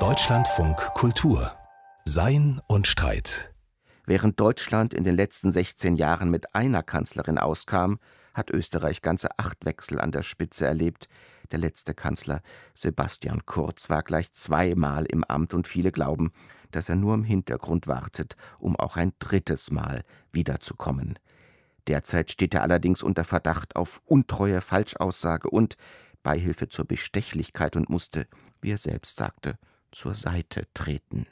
Deutschlandfunk Kultur Sein und Streit Während Deutschland in den letzten 16 Jahren mit einer Kanzlerin auskam, hat Österreich ganze acht Wechsel an der Spitze erlebt. Der letzte Kanzler, Sebastian Kurz, war gleich zweimal im Amt und viele glauben, dass er nur im Hintergrund wartet, um auch ein drittes Mal wiederzukommen. Derzeit steht er allerdings unter Verdacht auf untreue Falschaussage und Beihilfe zur Bestechlichkeit und musste, wie er selbst sagte, zur Seite treten.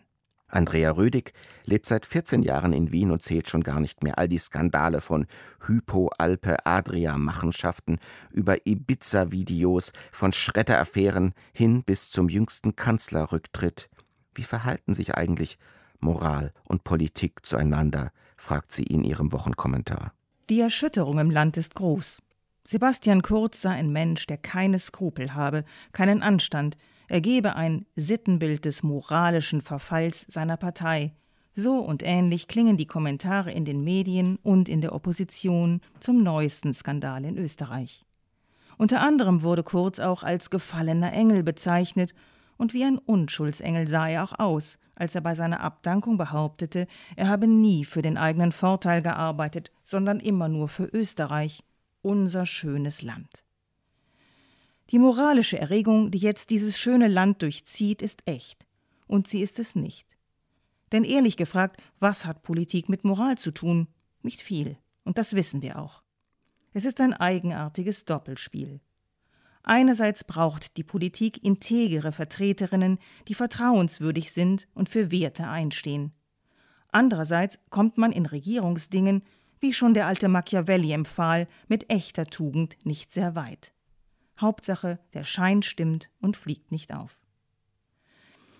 Andrea Rödig lebt seit 14 Jahren in Wien und zählt schon gar nicht mehr all die Skandale von Hypo-Alpe-Adria-Machenschaften über Ibiza-Videos, von Schredder-Affären hin bis zum jüngsten Kanzlerrücktritt. Wie verhalten sich eigentlich Moral und Politik zueinander? fragt sie in ihrem Wochenkommentar. Die Erschütterung im Land ist groß. Sebastian Kurz sei ein Mensch, der keine Skrupel habe, keinen Anstand, er gebe ein Sittenbild des moralischen Verfalls seiner Partei. So und ähnlich klingen die Kommentare in den Medien und in der Opposition zum neuesten Skandal in Österreich. Unter anderem wurde Kurz auch als gefallener Engel bezeichnet, und wie ein Unschuldsengel sah er auch aus, als er bei seiner Abdankung behauptete, er habe nie für den eigenen Vorteil gearbeitet, sondern immer nur für Österreich, unser schönes Land. Die moralische Erregung, die jetzt dieses schöne Land durchzieht, ist echt. Und sie ist es nicht. Denn ehrlich gefragt, was hat Politik mit Moral zu tun? Nicht viel. Und das wissen wir auch. Es ist ein eigenartiges Doppelspiel. Einerseits braucht die Politik integere Vertreterinnen, die vertrauenswürdig sind und für Werte einstehen. Andererseits kommt man in Regierungsdingen, wie schon der alte Machiavelli empfahl, mit echter Tugend nicht sehr weit. Hauptsache, der Schein stimmt und fliegt nicht auf.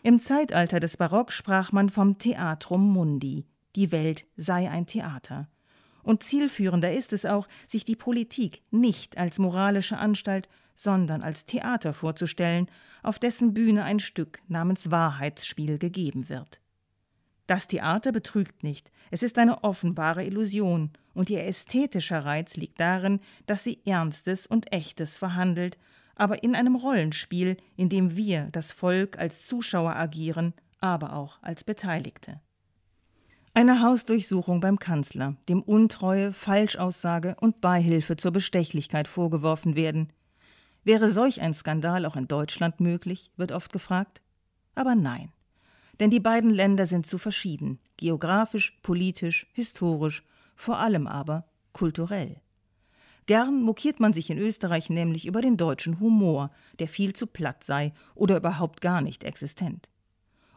Im Zeitalter des Barock sprach man vom Theatrum Mundi, die Welt sei ein Theater. Und zielführender ist es auch, sich die Politik nicht als moralische Anstalt, sondern als Theater vorzustellen, auf dessen Bühne ein Stück namens Wahrheitsspiel gegeben wird. Das Theater betrügt nicht, es ist eine offenbare Illusion, und ihr ästhetischer Reiz liegt darin, dass sie Ernstes und Echtes verhandelt, aber in einem Rollenspiel, in dem wir, das Volk, als Zuschauer agieren, aber auch als Beteiligte. Eine Hausdurchsuchung beim Kanzler, dem Untreue, Falschaussage und Beihilfe zur Bestechlichkeit vorgeworfen werden. Wäre solch ein Skandal auch in Deutschland möglich, wird oft gefragt. Aber nein. Denn die beiden Länder sind zu verschieden, geografisch, politisch, historisch, vor allem aber kulturell. Gern mokiert man sich in Österreich nämlich über den deutschen Humor, der viel zu platt sei oder überhaupt gar nicht existent.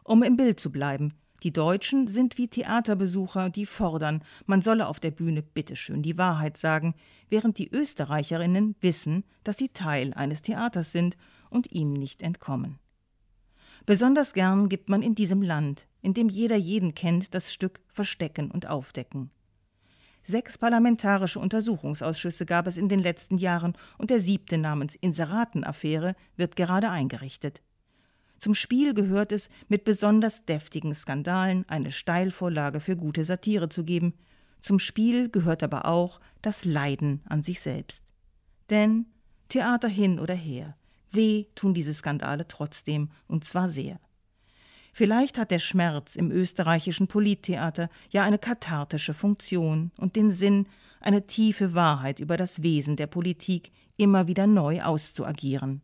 Um im Bild zu bleiben, die Deutschen sind wie Theaterbesucher, die fordern, man solle auf der Bühne bitteschön die Wahrheit sagen, während die Österreicherinnen wissen, dass sie Teil eines Theaters sind und ihm nicht entkommen. Besonders gern gibt man in diesem Land, in dem jeder jeden kennt, das Stück Verstecken und Aufdecken. Sechs parlamentarische Untersuchungsausschüsse gab es in den letzten Jahren und der siebte namens Inseratenaffäre wird gerade eingerichtet. Zum Spiel gehört es, mit besonders deftigen Skandalen eine Steilvorlage für gute Satire zu geben. Zum Spiel gehört aber auch das Leiden an sich selbst. Denn Theater hin oder her, Weh tun diese Skandale trotzdem, und zwar sehr. Vielleicht hat der Schmerz im österreichischen Polittheater ja eine kathartische Funktion und den Sinn, eine tiefe Wahrheit über das Wesen der Politik immer wieder neu auszuagieren.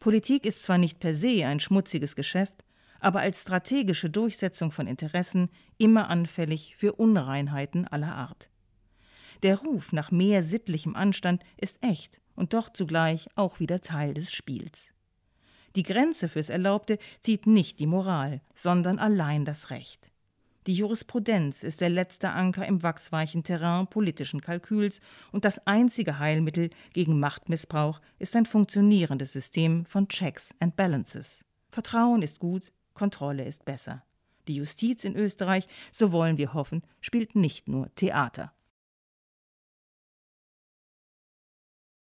Politik ist zwar nicht per se ein schmutziges Geschäft, aber als strategische Durchsetzung von Interessen immer anfällig für Unreinheiten aller Art. Der Ruf nach mehr sittlichem Anstand ist echt und doch zugleich auch wieder Teil des Spiels. Die Grenze fürs Erlaubte zieht nicht die Moral, sondern allein das Recht. Die Jurisprudenz ist der letzte Anker im wachsweichen Terrain politischen Kalküls und das einzige Heilmittel gegen Machtmissbrauch ist ein funktionierendes System von Checks and Balances. Vertrauen ist gut, Kontrolle ist besser. Die Justiz in Österreich, so wollen wir hoffen, spielt nicht nur Theater.